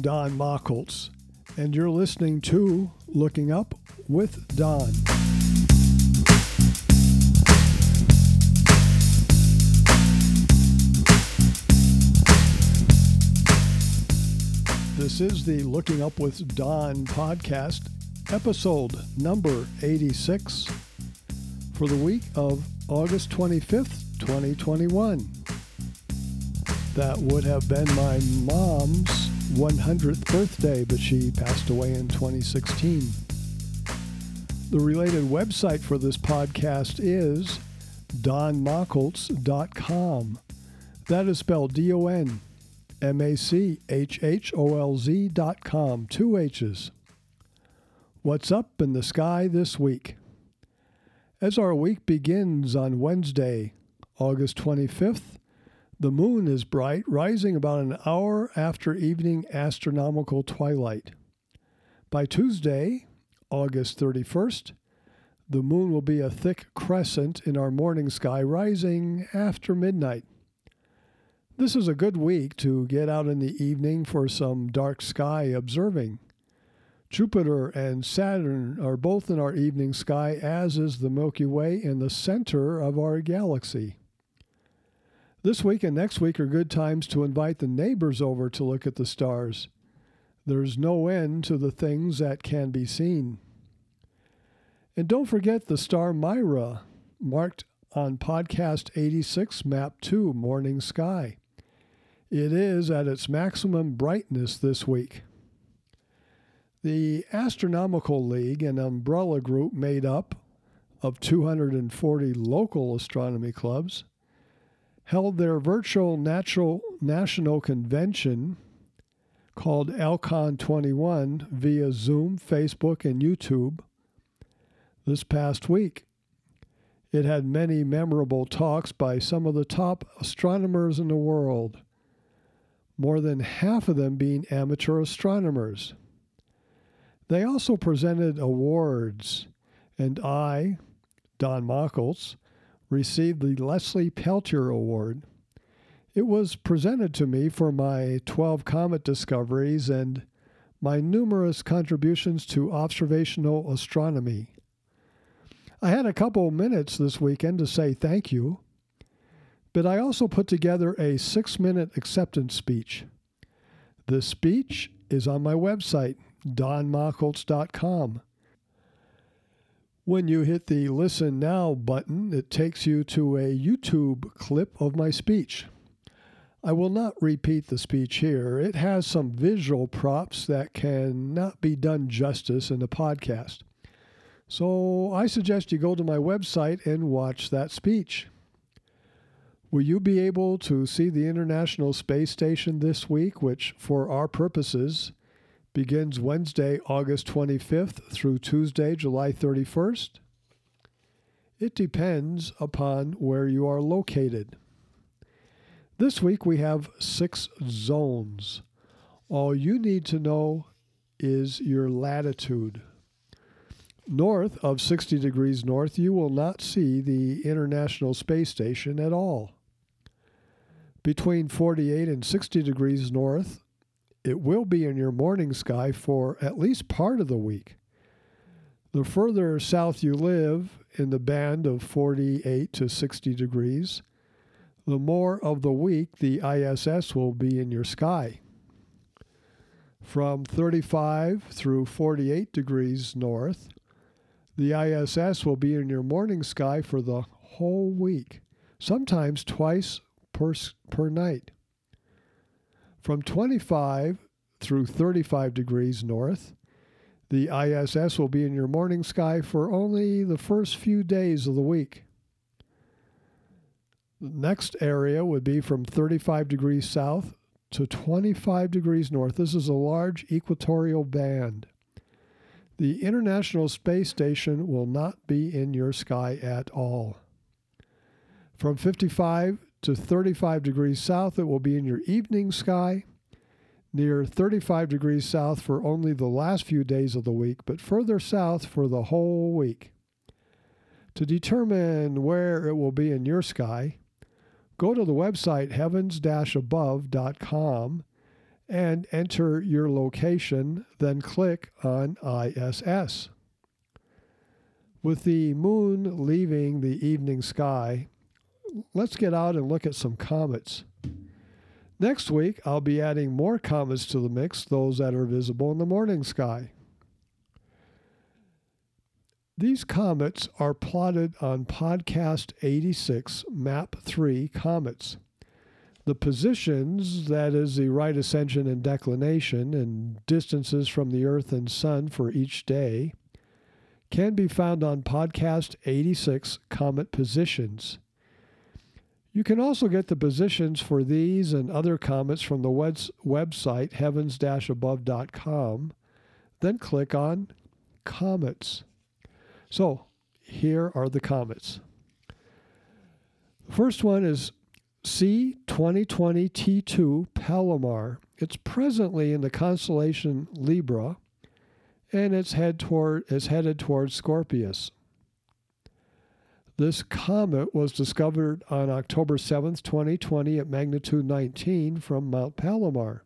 Don Machholz, and you're listening to Looking Up with Don. This is the Looking Up with Don podcast, episode number 86 for the week of August 25th, 2021. That would have been my mom's 100th birthday, but she passed away in 2016. The related website for this podcast is donmachholz.com. That is spelled D O N M A C H H O L Z dot com, two H's. What's up in the sky this week? As our week begins on Wednesday, August 25th, the moon is bright, rising about an hour after evening astronomical twilight. By Tuesday, August 31st, the moon will be a thick crescent in our morning sky, rising after midnight. This is a good week to get out in the evening for some dark sky observing. Jupiter and Saturn are both in our evening sky, as is the Milky Way in the center of our galaxy. This week and next week are good times to invite the neighbors over to look at the stars. There's no end to the things that can be seen. And don't forget the star Mira, marked on podcast 86, map 2, morning sky. It is at its maximum brightness this week. The Astronomical League, an umbrella group made up of 240 local astronomy clubs, held their virtual natural national convention called ALCon 21 via Zoom, Facebook, and YouTube this past week. It had many memorable talks by some of the top astronomers in the world, more than half of them being amateur astronomers. They also presented awards, and I, Don Machholz, received the Leslie Peltier Award. It was presented to me for my 12 comet discoveries and my numerous contributions to observational astronomy. I had a couple minutes this weekend to say thank you, but I also put together a six minute acceptance speech. The speech is on my website, donmachholz.com. When you hit the Listen Now button, it takes you to a YouTube clip of my speech. I will not repeat the speech here. It has some visual props that cannot be done justice in a podcast. So I suggest you go to my website and watch that speech. Will you be able to see the International Space Station this week, which, for our purposes, begins Wednesday, August 25th through Tuesday, July 31st? It depends upon where you are located. This week we have six zones. All you need to know is your latitude. North of 60 degrees north, you will not see the International Space Station at all. Between 48 and 60 degrees north, it will be in your morning sky for at least part of the week. The further south you live in the band of 48 to 60 degrees, the more of the week the ISS will be in your sky. From 35 through 48 degrees north, the ISS will be in your morning sky for the whole week, sometimes twice per, per night. From 25 through 35 degrees north, the ISS will be in your morning sky for only the first few days of the week. The next area would be from 35 degrees south to 25 degrees north. This is a large equatorial band. The International Space Station will not be in your sky at all. From 55 to 35 degrees south, it will be in your evening sky, near 35 degrees south for only the last few days of the week, but further south for the whole week. To determine where it will be in your sky, go to the website heavens above.com and enter your location, then click on ISS. With the moon leaving the evening sky, let's get out and look at some comets. Next week, I'll be adding more comets to the mix, those that are visible in the morning sky. These comets are plotted on Podcast 86, Map 3 Comets. The positions, that is, the right ascension and declination, and distances from the Earth and Sun for each day, can be found on Podcast 86 Comet Positions. You can also get the positions for these and other comets from the website heavens above.com. Then click on Comets. So here are the comets. The first one is C2020T2 Palomar. It's presently in the constellation Libra and it's head toward is headed towards Scorpius. This comet was discovered on October 7, 2020 at magnitude 19 from Mount Palomar.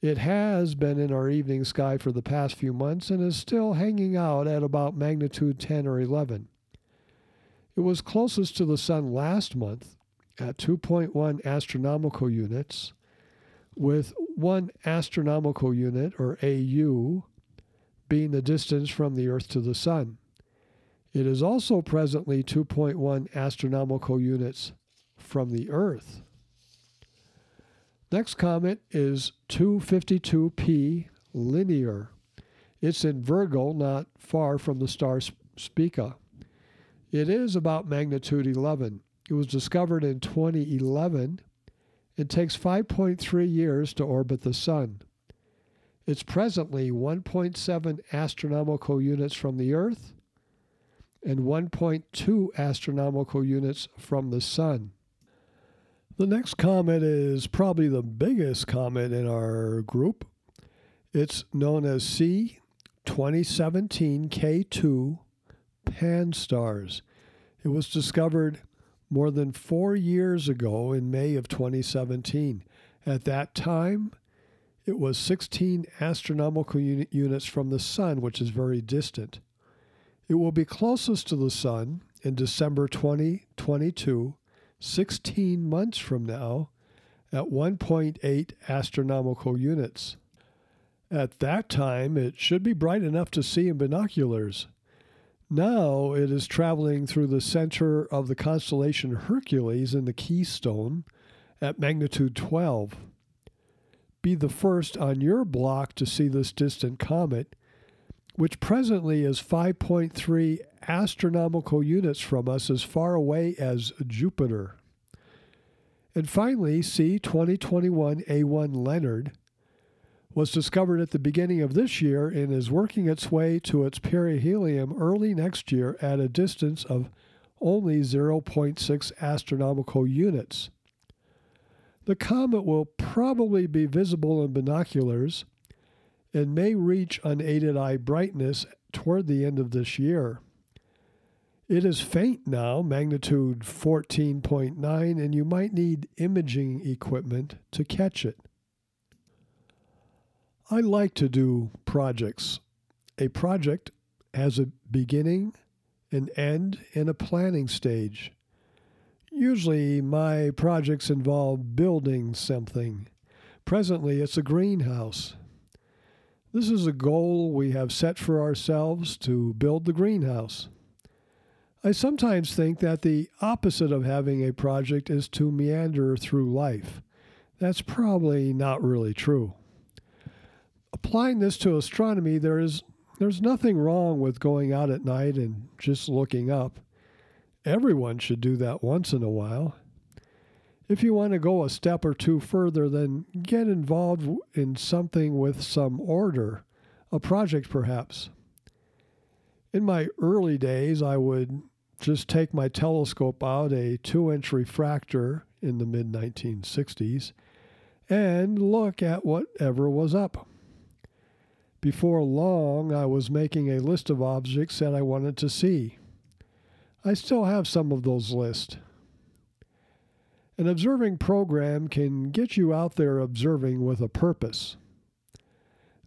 It has been in our evening sky for the past few months and is still hanging out at about magnitude 10 or 11. It was closest to the Sun last month at 2.1 astronomical units, with one astronomical unit, or AU, being the distance from the Earth to the Sun. It is also presently 2.1 astronomical units from the Earth. Next comet is 252P Linear. It's in Virgo, not far from the star Spica. It is about magnitude 11. It was discovered in 2011. It takes 5.3 years to orbit the Sun. It's presently 1.7 astronomical units from the Earth and 1.2 astronomical units from the Sun. The next comet is probably the biggest comet in our group. It's known as C 2017 K2 Pan-STARRS. It was discovered more than four years ago in May of 2017. At that time, it was 16 astronomical units from the Sun, which is very distant. It will be closest to the Sun in December 2022 16 months from now at 1.8 astronomical units. At that time, it should be bright enough to see in binoculars. Now it is traveling through the center of the constellation Hercules in the Keystone at magnitude 12. Be the first on your block to see this distant comet, which presently is 5.3 astronomical units from us as far away as Jupiter. And finally, C 2021 A1 Leonard was discovered at the beginning of this year and is working its way to its perihelion early next year at a distance of only 0.6 astronomical units. The comet will probably be visible in binoculars and may reach unaided eye brightness toward the end of this year. It is faint now, magnitude 14.9, and you might need imaging equipment to catch it. I like to do projects. A project has a beginning, an end, and a planning stage. Usually, my projects involve building something. Presently, it's a greenhouse. This is a goal we have set for ourselves to build the greenhouse. I sometimes think that the opposite of having a project is to meander through life. That's probably not really true. Applying this to astronomy, there is there's nothing wrong with going out at night and just looking up. Everyone should do that once in a while. If you want to go a step or two further, then get involved in something with some order, a project perhaps. In my early days, I would just take my telescope out, a two inch refractor in the mid 1960s, and look at whatever was up. Before long, I was making a list of objects that I wanted to see. I still have some of those lists. An observing program can get you out there observing with a purpose.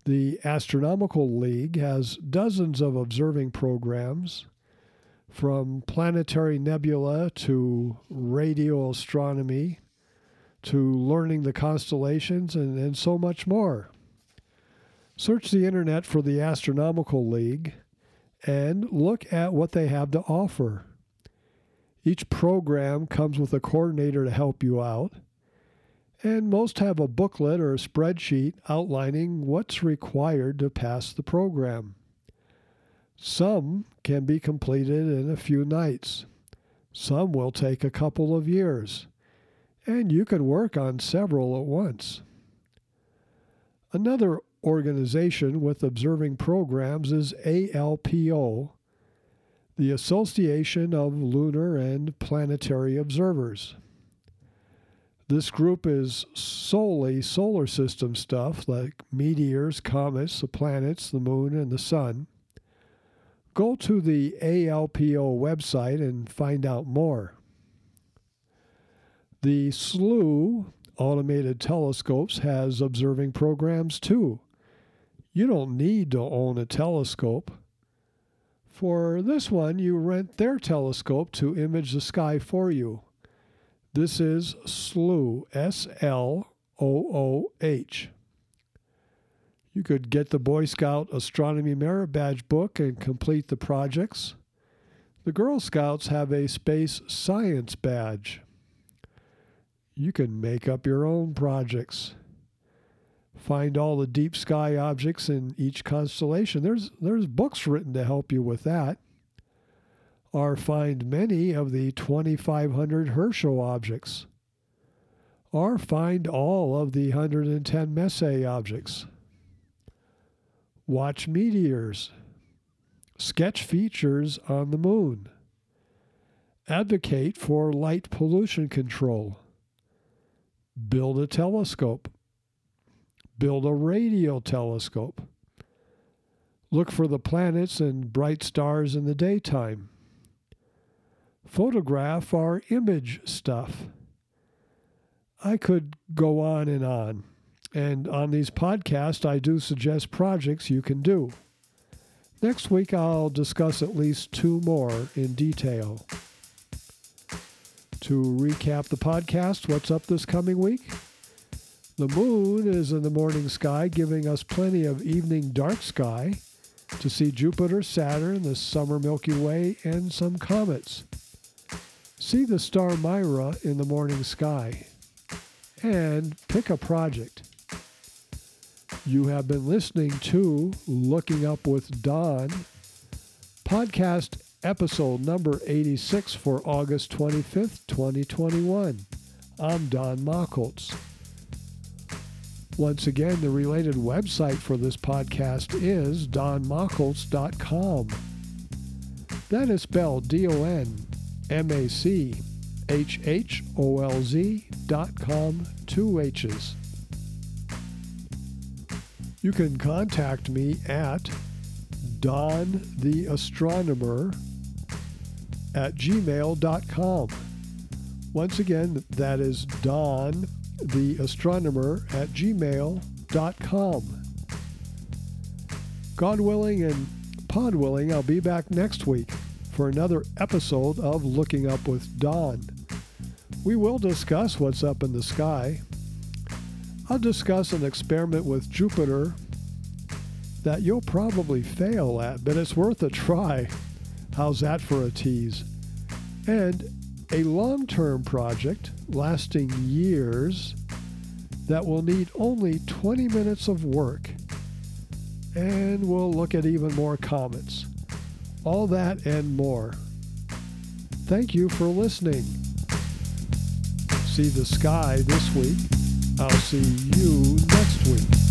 The Astronomical League has dozens of observing programs, from planetary nebula to radio astronomy to learning the constellations and, and so much more. Search the internet for the Astronomical League and look at what they have to offer. Each program comes with a coordinator to help you out, and most have a booklet or a spreadsheet outlining what's required to pass the program. Some can be completed in a few nights. Some will take a couple of years, and you can work on several at once. Another organization with observing programs is ALPO, the Association of Lunar and Planetary Observers. This group is solely solar system stuff like meteors, comets, the planets, the moon, and the sun. Go to the ALPO website and find out more. The SLOOH automated telescopes has observing programs too. You don't need to own a telescope. For this one, you rent their telescope to image the sky for you. This is SLOOH, S L O O H. You could get the Boy Scout Astronomy Merit Badge book and complete the projects. The Girl Scouts have a Space Science Badge. You can make up your own projects find all the deep sky objects in each constellation. There's there's books written to help you with that. Or find many of the 2500 Herschel objects. Or find all of the 110 Messier objects. Watch meteors. Sketch features on the moon. Advocate for light pollution control. Build a telescope build a radio telescope. Look for the planets and bright stars in the daytime. Photograph our image stuff. I could go on and on. And on these podcasts, I do suggest projects you can do. Next week, I'll discuss at least two more in detail. To recap the podcast, what's up this coming week? The moon is in the morning sky, giving us plenty of evening dark sky to see Jupiter, Saturn, the summer Milky Way, and some comets. See the star Mira in the morning sky and pick a project. You have been listening to Looking Up with Don, podcast episode number 86 for August 25th, 2021. I'm Don Machholz. Once again, the related website for this podcast is donmachholz.com. That is spelled D O N M A C H H O L Z dot com, two H's. You can contact me at Don the Astronomer at gmail.com. Once again, that is Don the astronomer at gmail.com. God willing and pod willing, I'll be back next week for another episode of Looking Up with Don. We will discuss what's up in the sky. I'll discuss an experiment with Jupiter that you'll probably fail at, but it's worth a try. How's that for a tease? And a long term project lasting years that will need only 20 minutes of work. And we'll look at even more comets. All that and more. Thank you for listening. See the sky this week. I'll see you next week.